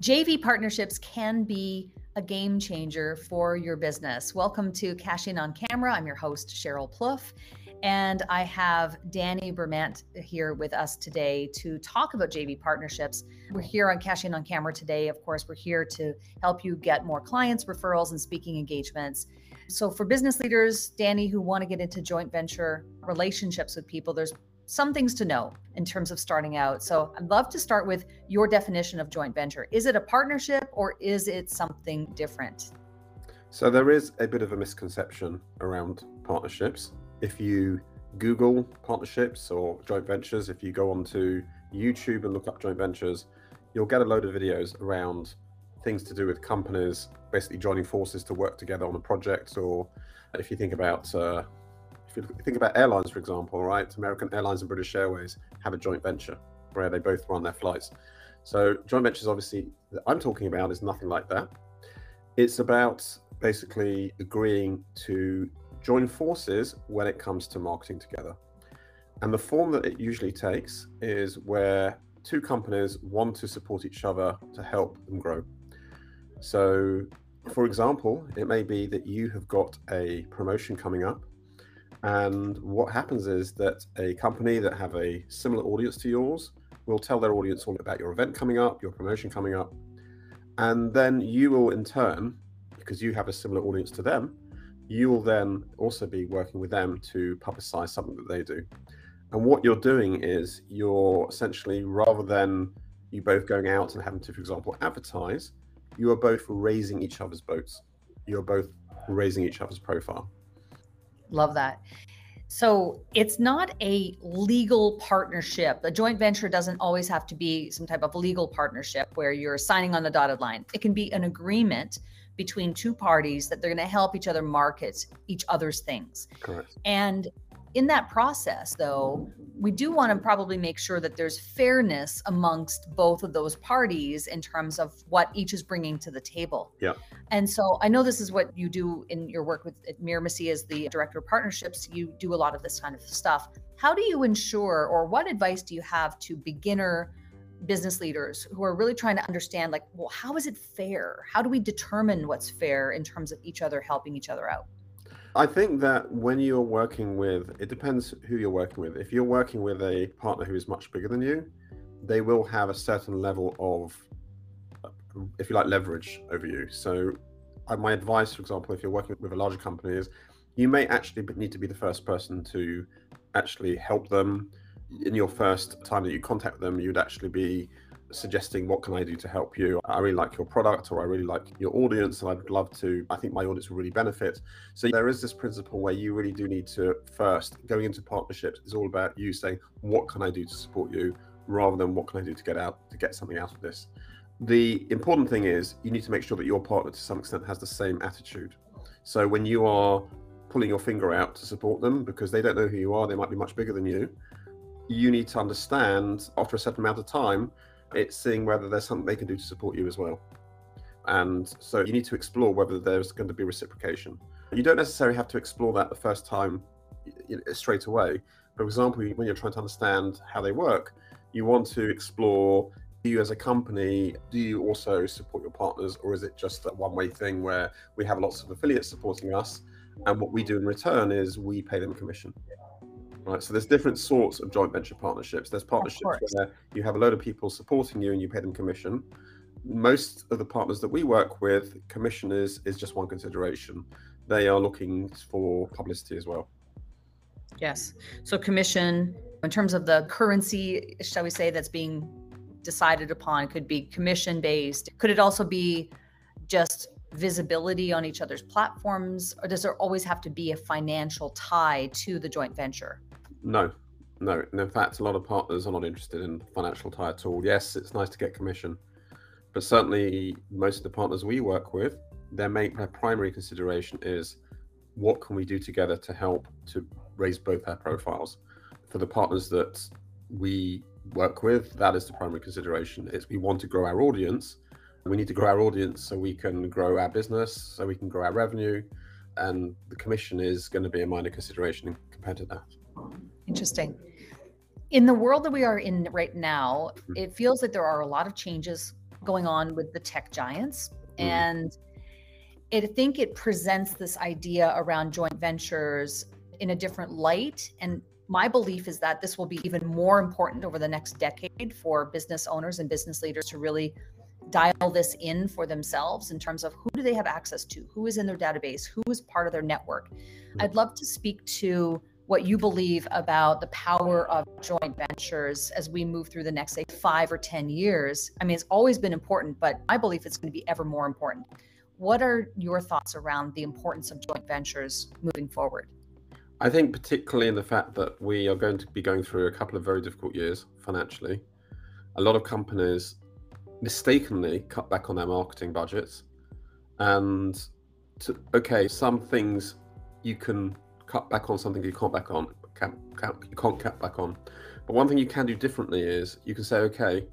JV partnerships can be a game changer for your business. Welcome to Cash In on Camera. I'm your host, Cheryl Plouffe. And I have Danny Bermant here with us today to talk about JV partnerships. We're here on Cash In on Camera today. Of course, we're here to help you get more clients, referrals, and speaking engagements. So, for business leaders, Danny, who want to get into joint venture relationships with people, there's some things to know in terms of starting out. So, I'd love to start with your definition of joint venture. Is it a partnership or is it something different? So, there is a bit of a misconception around partnerships if you Google partnerships or joint ventures, if you go onto YouTube and look up joint ventures, you'll get a load of videos around things to do with companies basically joining forces to work together on a project. Or if you think about uh, you think about airlines, for example, right? American Airlines and British Airways have a joint venture where they both run their flights. So joint ventures, obviously, that I'm talking about is nothing like that. It's about basically agreeing to join forces when it comes to marketing together. And the form that it usually takes is where two companies want to support each other to help them grow. So, for example, it may be that you have got a promotion coming up. And what happens is that a company that have a similar audience to yours will tell their audience all about your event coming up, your promotion coming up. And then you will, in turn, because you have a similar audience to them, you will then also be working with them to publicize something that they do. And what you're doing is you're essentially, rather than you both going out and having to, for example, advertise, you are both raising each other's boats. You're both raising each other's profile. Love that. So it's not a legal partnership. A joint venture doesn't always have to be some type of legal partnership where you're signing on the dotted line. It can be an agreement between two parties that they're going to help each other market each other's things. Correct. And in that process, though, we do want to probably make sure that there's fairness amongst both of those parties in terms of what each is bringing to the table. Yeah. And so I know this is what you do in your work with Mirasee as the director of partnerships. You do a lot of this kind of stuff. How do you ensure, or what advice do you have to beginner business leaders who are really trying to understand like well how is it fair how do we determine what's fair in terms of each other helping each other out i think that when you're working with it depends who you're working with. If you're working with a partner who is much bigger than you they will have a certain level of if you like leverage over you. So uh, my advice for example if you're working with a larger company is you may actually need to be the first person to actually help them. In your first time that you contact them, you'd actually be suggesting what can I do to help you? I really like your product or I really like your audience and I'd love to I think my audience will really benefit. So there is this principle where you really do need to first going into partnerships is all about you saying what can I do to support you rather than what can I do to get out to get something out of this. The important thing is you need to make sure that your partner to some extent has the same attitude. So when you are pulling your finger out to support them because they don't know who you are, they might be much bigger than you you need to understand after a certain amount of time, it's seeing whether there's something they can do to support you as well. And so you need to explore whether there's going to be reciprocation. You don't necessarily have to explore that the first time straight away. For example, when you're trying to understand how they work, you want to explore you as a company do you also support your partners or is it just a one way thing where we have lots of affiliates supporting us and what we do in return is we pay them commission right? So there's different sorts of joint venture partnerships. There's partnerships where you have a load of people supporting you and you pay them commission. Most of the partners that we work with, commission is, is just one consideration. They are looking for publicity as well. Yes. So commission, in terms of the currency, shall we say, that's being decided upon, could be commission based. Could it also be just visibility on each other's platforms, or does there always have to be a financial tie to the joint venture? No, no. And in fact, a lot of partners are not interested in financial tie at all. Yes, it's nice to get commission, but certainly most of the partners we work with, their main, their primary consideration is what can we do together to help to raise both our profiles. For the partners that we work with, that is the primary consideration. Is we want to grow our audience. We need to grow our audience so we can grow our business, so we can grow our revenue, and the commission is going to be a minor consideration compared to that. Interesting. In the world that we are in right now, mm-hmm. it feels like there are a lot of changes going on with the tech giants. Mm. And it, I think it presents this idea around joint ventures in a different light. And my belief is that this will be even more important over the next decade for business owners and business leaders to really dial this in for themselves in terms of who do they have access to who is in their database who is part of their network i'd love to speak to what you believe about the power of joint ventures as we move through the next say five or ten years. I mean it's always been important but i believe it's going to be ever more important. What are your thoughts around the importance of joint ventures moving forward? I think particularly in the fact that we are going to be going through a couple of very difficult years financially. A lot of companies mistakenly cut back on their marketing budgets, and to, okay, some things you can cut back on, something you can't back on, can't, can't, you can't cut back on. But one thing you can do differently is you can say, okay,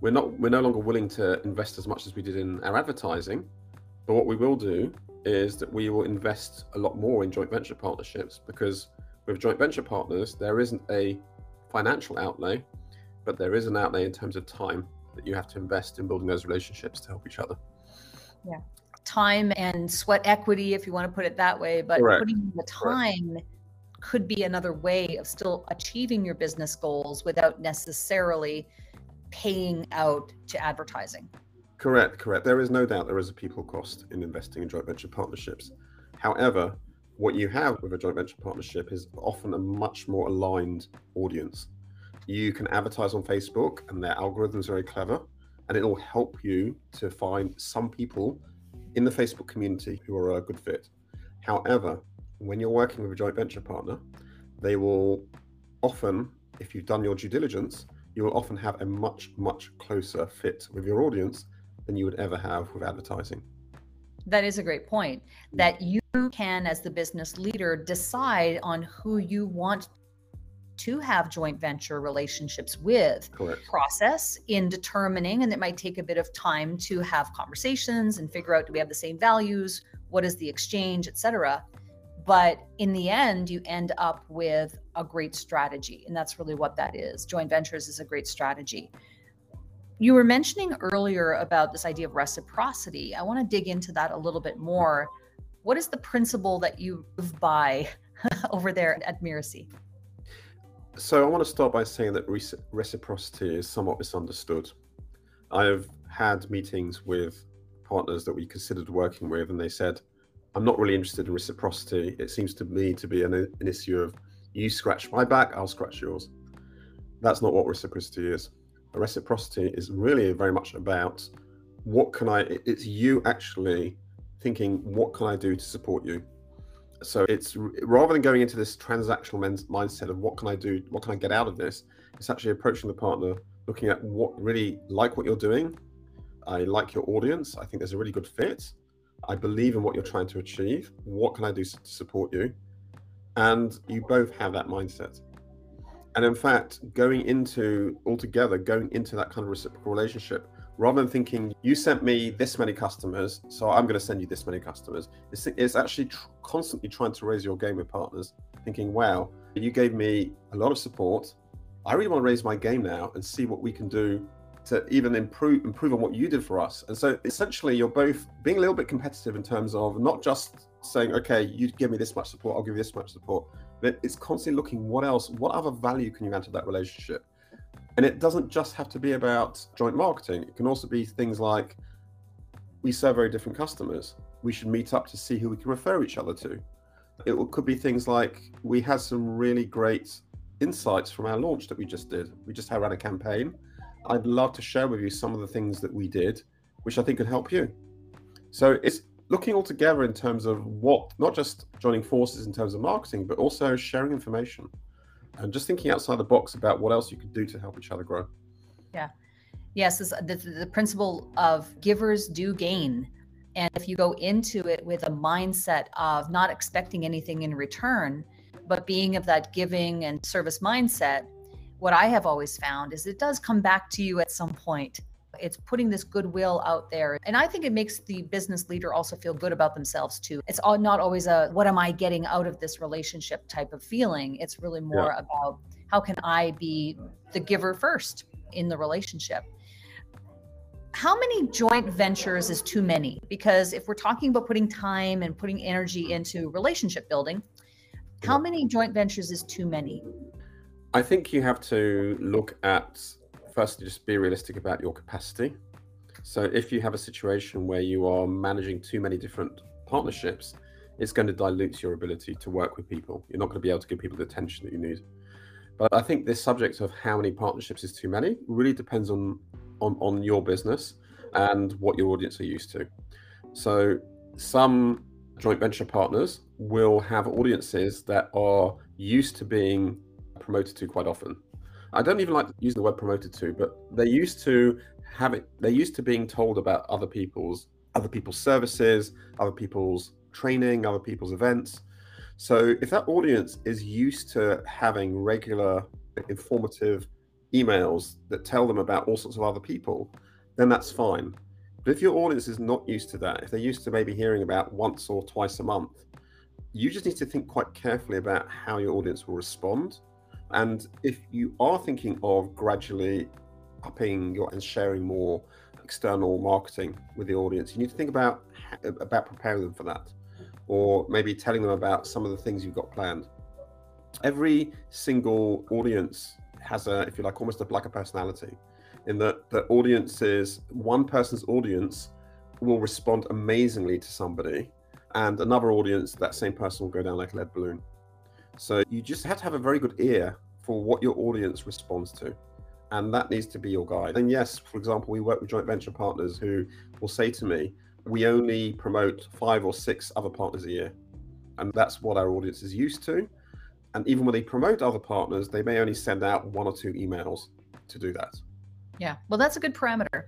we're not we're no longer willing to invest as much as we did in our advertising, but what we will do is that we will invest a lot more in joint venture partnerships because with joint venture partners, there isn't a financial outlay, but there is an outlay in terms of time that you have to invest in building those relationships to help each other. Yeah. Time and sweat equity, if you want to put it that way, but Correct. putting the time Correct. could be another way of still achieving your business goals without necessarily paying out to advertising. Correct, correct. There is no doubt there is a people cost in investing in joint venture partnerships. However, what you have with a joint venture partnership is often a much more aligned audience. You can advertise on Facebook, and their algorithms are very clever, and it will help you to find some people in the Facebook community who are a good fit. However, when you're working with a joint venture partner, they will often, if you've done your due diligence, you will often have a much, much closer fit with your audience than you would ever have with advertising. That is a great point. Mm. That you can, as the business leader, decide on who you want to have joint venture relationships with Correct. process in determining and it might take a bit of time to have conversations and figure out do we have the same values what is the exchange etc but in the end you end up with a great strategy and that's really what that is joint ventures is a great strategy you were mentioning earlier about this idea of reciprocity. I want to dig into that a little bit more. What is the principle that you live by over there at Mirasee? So I want to start by saying that reciprocity is somewhat misunderstood. I have had meetings with partners that we considered working with, and they said, I'm not really interested in reciprocity. It seems to me to be an, an issue of you scratch my back, I'll scratch yours. That's not what reciprocity is reciprocity is really very much about what can I, it's you actually thinking, what can I do to support you? So it's rather than going into this transactional mindset of what can I do, what can I get out of this, it's actually approaching the partner, looking at what really like what you're doing. I like your audience. I think there's a really good fit. I believe in what you're trying to achieve. What can I do to support you? And you both have that mindset. And in fact, going into altogether, going into that kind of reciprocal relationship, rather than thinking you sent me this many customers, so I'm going to send you this many customers, it's, it's actually tr- constantly trying to raise your game with partners, thinking, wow, you gave me a lot of support. I really want to raise my game now and see what we can do to even improve improve on what you did for us. And so essentially, you're both being a little bit competitive in terms of not just saying, okay, you give me this much support, I'll give you this much support, But it's constantly looking what else, what other value can you add to that relationship? And it doesn't just have to be about joint marketing. It can also be things like we serve very different customers. We should meet up to see who we can refer each other to. It could be things like we had some really great insights from our launch that we just did. We just had ran a campaign. I'd love to share with you some of the things that we did, which I think could help you. So it's looking all together in terms of what, not just joining forces in terms of marketing, but also sharing information and just thinking outside the box about what else you could do to help each other grow. Yeah. Yes, the, the principle of givers do gain. And if you go into it with a mindset of not expecting anything in return, but being of that giving and service mindset, what I have always found is it does come back to you at some point it's putting this goodwill out there. And I think it makes the business leader also feel good about themselves too. It's all, not always a what am I getting out of this relationship type of feeling. It's really more yeah. about how can I be the giver first in the relationship. how many joint ventures is too many? Because if we're talking about putting time and putting energy into relationship building, how many joint ventures is too many? I think you have to look at firstly just be realistic about your capacity. So if you have a situation where you are managing too many different partnerships, it's going to dilute your ability to work with people. You're not going to be able to give people the attention that you need. But I think this subject of how many partnerships is too many really depends on on, on your business and what your audience are used to. So some joint venture partners will have audiences that are used to being promoted to quite often. I don't even like to use the word promoted to, but they're used to having they're used to being told about other people's other people's services, other people's training, other people's events. So if that audience is used to having regular informative emails that tell them about all sorts of other people, then that's fine. But if your audience is not used to that, if they're used to maybe hearing about once or twice a month, you just need to think quite carefully about how your audience will respond. And if you are thinking of gradually upping your and sharing more external marketing with the audience, you need to think about about preparing them for that or maybe telling them about some of the things you've got planned. Every single audience has a, if you like, almost a a personality, in that the audiences, one person's audience will respond amazingly to somebody, and another audience, that same person will go down like a lead balloon. So you just have to have a very good ear for what your audience responds to. And that needs to be your guide. And yes, for example, we work with joint venture partners who will say to me, we only promote five or six other partners a year. And that's what our audience is used to. And even when they promote other partners, they may only send out one or two emails to do that. Yeah. Well, that's a good parameter.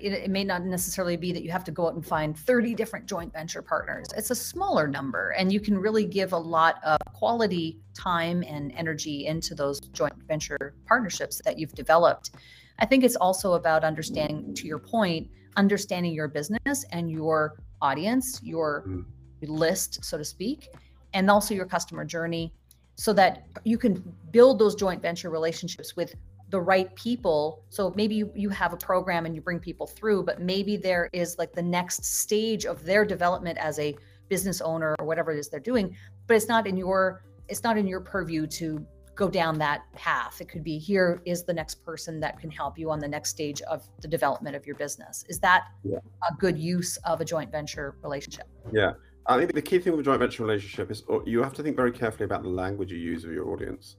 It, it, may not necessarily be that you have to go out and find 30 different joint venture partners. It's a smaller number, and you can really give a lot of quality time and energy into those joint venture partnerships that you've developed. I think it's also about understanding, to your point, understanding your business and your audience, your mm. list, so to speak, and also your customer journey so that you can build those joint venture relationships with the right people. So maybe you, you have a program and you bring people through, but maybe there is like the next stage of their development as a business owner or whatever it is they're doing, but it's not in your it's not in your purview to go down that path. It could be here is the next person that can help you on the next stage of the development of your business. Is that yeah. a good use of a joint venture relationship? Yeah. I think the key thing with a joint venture relationship is oh, you have to think very carefully about the language you use with your audience.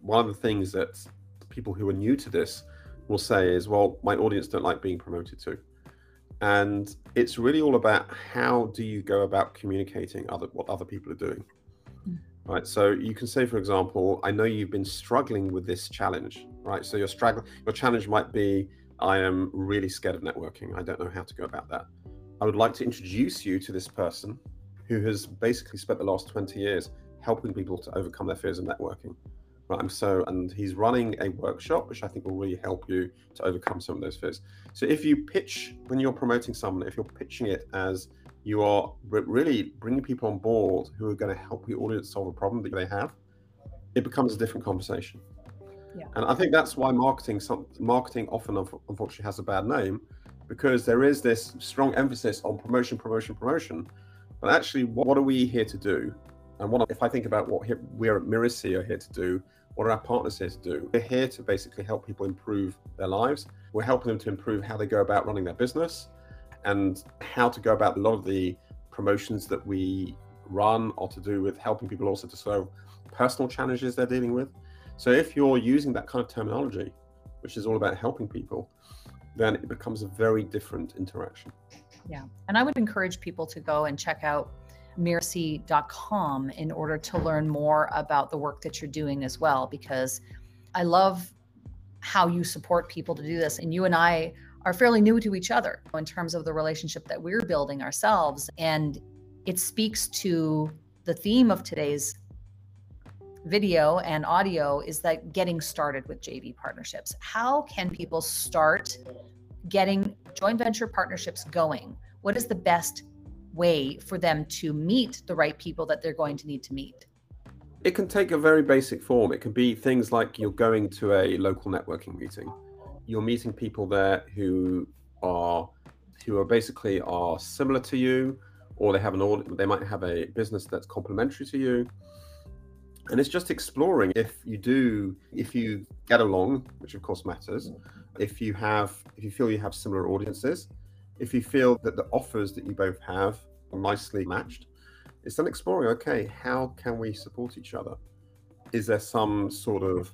One of the things that people who are new to this will say is, well, my audience don't like being promoted to. And it's really all about how do you go about communicating other what other people are doing. Hmm. Right. So you can say, for example, I know you've been struggling with this challenge, right? So your struggle, your challenge might be, I am really scared of networking. I don't know how to go about that. I would like to introduce you to this person who has basically spent the last 20 years helping people to overcome their fears of networking. Right. So, and he's running a workshop, which I think will really help you to overcome some of those fears. So if you pitch, when you're promoting someone, if you're pitching it as you are really bringing people on board who are going to help your audience solve a problem that they have, it becomes a different conversation. Yeah. And I think that's why marketing, some, marketing often unfortunately has a bad name, because there is this strong emphasis on promotion, promotion, promotion. But actually, what are we here to do? And what if I think about what we're at Mirasee are here to do, what are our partners here to do? We're here to basically help people improve their lives. We're helping them to improve how they go about running their business and how to go about a lot of the promotions that we run are to do with helping people also to solve personal challenges they're dealing with. So if you're using that kind of terminology, which is all about helping people, then it becomes a very different interaction. Yeah. And I would encourage people to go and check out mirasee.com in order to learn more about the work that you're doing as well, because I love how you support people to do this. And you and I are fairly new to each other in terms of the relationship that we're building ourselves. And it speaks to the theme of today's video and audio is that getting started with JV partnerships. How can people start getting joint venture partnerships going? What is the best way for them to meet the right people that they're going to need to meet? It can take a very basic form. It can be things like you're going to a local networking meeting you're meeting people there who are who are basically are similar to you, or they have an audit, they might have a business that's complementary to you. And it's just exploring if you do, if you get along, which of course matters, if you have, if you feel you have similar audiences, if you feel that the offers that you both have are nicely matched, it's then exploring, okay, how can we support each other? Is there some sort of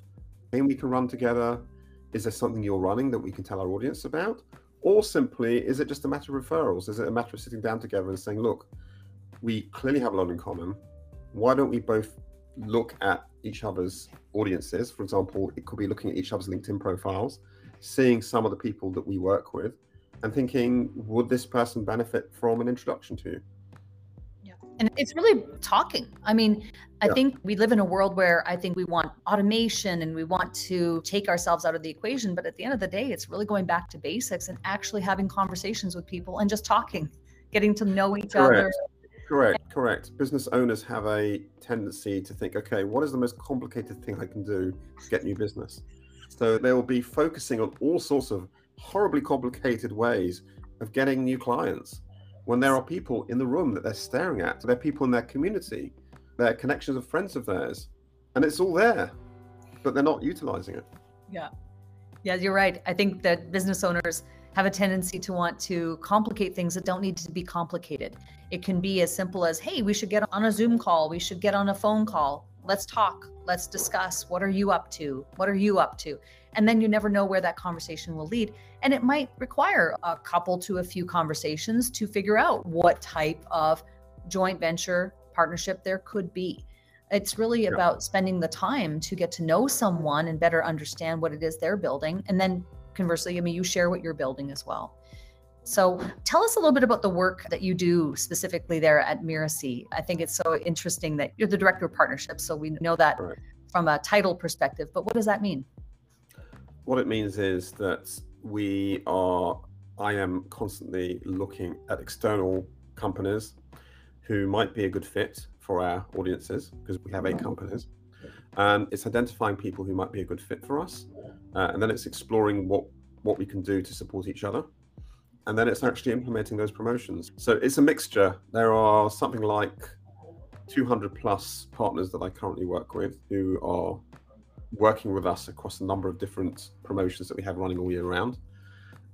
thing we can run together? Is there something you're running that we can tell our audience about? Or simply, is it just a matter of referrals? Is it a matter of sitting down together and saying, look, we clearly have a lot in common. Why don't we both look at each other's audiences? For example, it could be looking at each other's LinkedIn profiles, seeing some of the people that we work with, and thinking, would this person benefit from an introduction to you? Yeah. And it's really talking. I mean, I yeah. think we live in a world where I think we want automation and we want to take ourselves out of the equation. But at the end of the day, it's really going back to basics and actually having conversations with people and just talking, getting to know each correct. other. Correct, correct. Business owners have a tendency to think, okay, what is the most complicated thing I can do to get new business? So they will be focusing on all sorts of horribly complicated ways of getting new clients when there are people in the room that they're staring at. They're people in their community, they're connections of friends of theirs, and it's all there, but they're not utilizing it. Yeah. Yeah, you're right. I think that business owners have a tendency to want to complicate things that don't need to be complicated. It can be as simple as, hey, we should get on a Zoom call, we should get on a phone call. Let's talk, let's discuss. What are you up to? What are you up to? And then you never know where that conversation will lead. And it might require a couple to a few conversations to figure out what type of joint venture partnership there could be. It's really yeah. about spending the time to get to know someone and better understand what it is they're building. And then conversely, I mean, you share what you're building as well. So tell us a little bit about the work that you do specifically there at Mirasee. I think it's so interesting that you're the director of partnerships. So we know that right. from a title perspective, but what does that mean? What it means is that we are, I am constantly looking at external companies who might be a good fit for our audiences because we have eight companies. And it's identifying people who might be a good fit for us. Uh, and then it's exploring what, what we can do to support each other. And then it's actually implementing those promotions. So it's a mixture. There are something like 200 plus partners that I currently work with who are working with us across a number of different promotions that we have running all year round.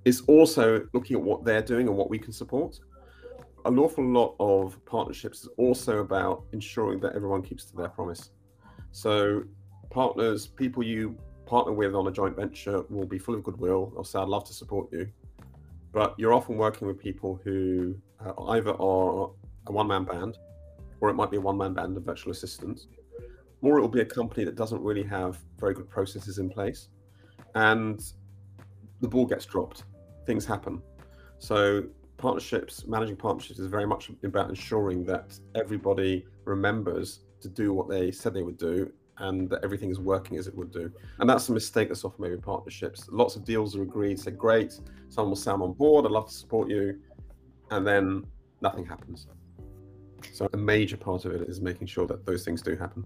It's also looking at what they're doing and what we can support. An awful lot of partnerships is also about ensuring that everyone keeps to their promise. So, partners, people you partner with on a joint venture will be full of goodwill. They'll say, I'd love to support you. But you're often working with people who uh, either are a one man band or it might be a one man band of virtual assistants or it will be a company that doesn't really have very good processes in place and the ball gets dropped. Things happen. So partnerships managing partnerships is very much about ensuring that everybody remembers to do what they said they would do and that everything is working as it would do and that's a mistake that's often made with partnerships lots of deals are agreed say great someone will say i'm on board i'd love to support you and then nothing happens so a major part of it is making sure that those things do happen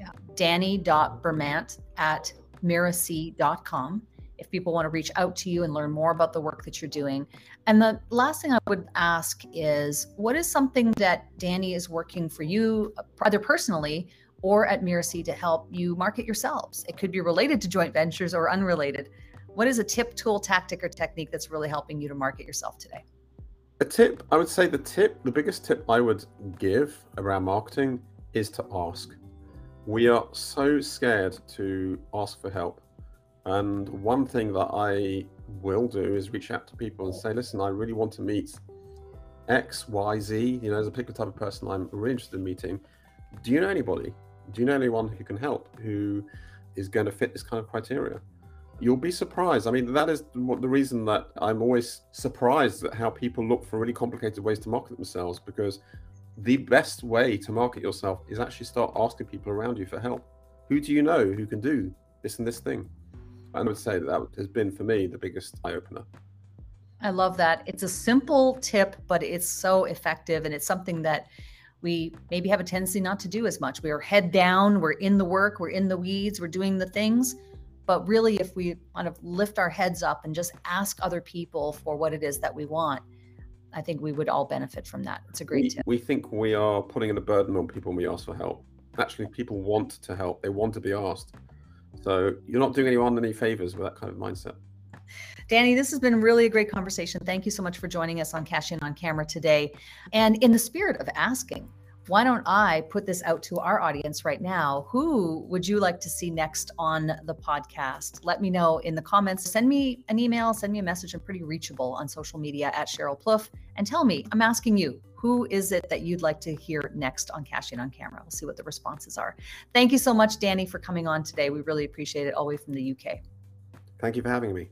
yeah. Danny.Bermant at mirasee.com if people want to reach out to you and learn more about the work that you're doing. And the last thing I would ask is what is something that Danny is working for you, either personally or at Mirasee, to help you market yourselves? It could be related to joint ventures or unrelated. What is a tip, tool, tactic, or technique that's really helping you to market yourself today? A tip, I would say the tip, the biggest tip I would give around marketing is to ask we are so scared to ask for help. And one thing that I will do is reach out to people and say, listen, I really want to meet X, Y, Z. You know, as a particular type of person I'm really interested in meeting. Do you know anybody? Do you know anyone who can help who is going to fit this kind of criteria? You'll be surprised. I mean, that is what the reason that I'm always surprised at how people look for really complicated ways to market themselves because the best way to market yourself is actually start asking people around you for help. Who do you know who can do this and this thing? And I would say that, that has been for me the biggest eye opener. I love that. It's a simple tip, but it's so effective. And it's something that we maybe have a tendency not to do as much. We are head down, we're in the work, we're in the weeds, we're doing the things, But really, if we kind of lift our heads up and just ask other people for what it is that we want, I think we would all benefit from that. It's a great we, tip. We think we are putting a burden on people when we ask for help. Actually, people want to help, they want to be asked. So you're not doing anyone any favors with that kind of mindset. Danny, this has been really a great conversation. Thank you so much for joining us on Cash In on Camera today. And in the spirit of asking, why don't I put this out to our audience right now? Who would you like to see next on the podcast? Let me know in the comments. Send me an email, send me a message. I'm pretty reachable on social media at Cheryl Plouffe and tell me, I'm asking you, who is it that you'd like to hear next on Cash In on Camera? We'll see what the responses are. Thank you so much, Danny, for coming on today. We really appreciate it all the way from the UK. Thank you for having me.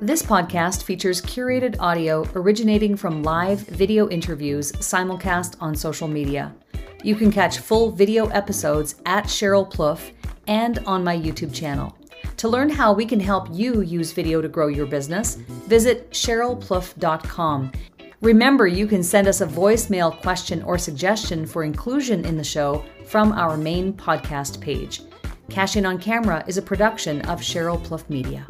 This podcast features curated audio originating from live video interviews simulcast on social media. You can catch full video episodes at Cheryl Plouffe and on my YouTube channel. To learn how we can help you use video to grow your business, visit CherylPlouffe.com. Remember, you can send us a voicemail question or suggestion for inclusion in the show from our main podcast page. Cash In on Camera is a production of Cheryl Plouffe Media.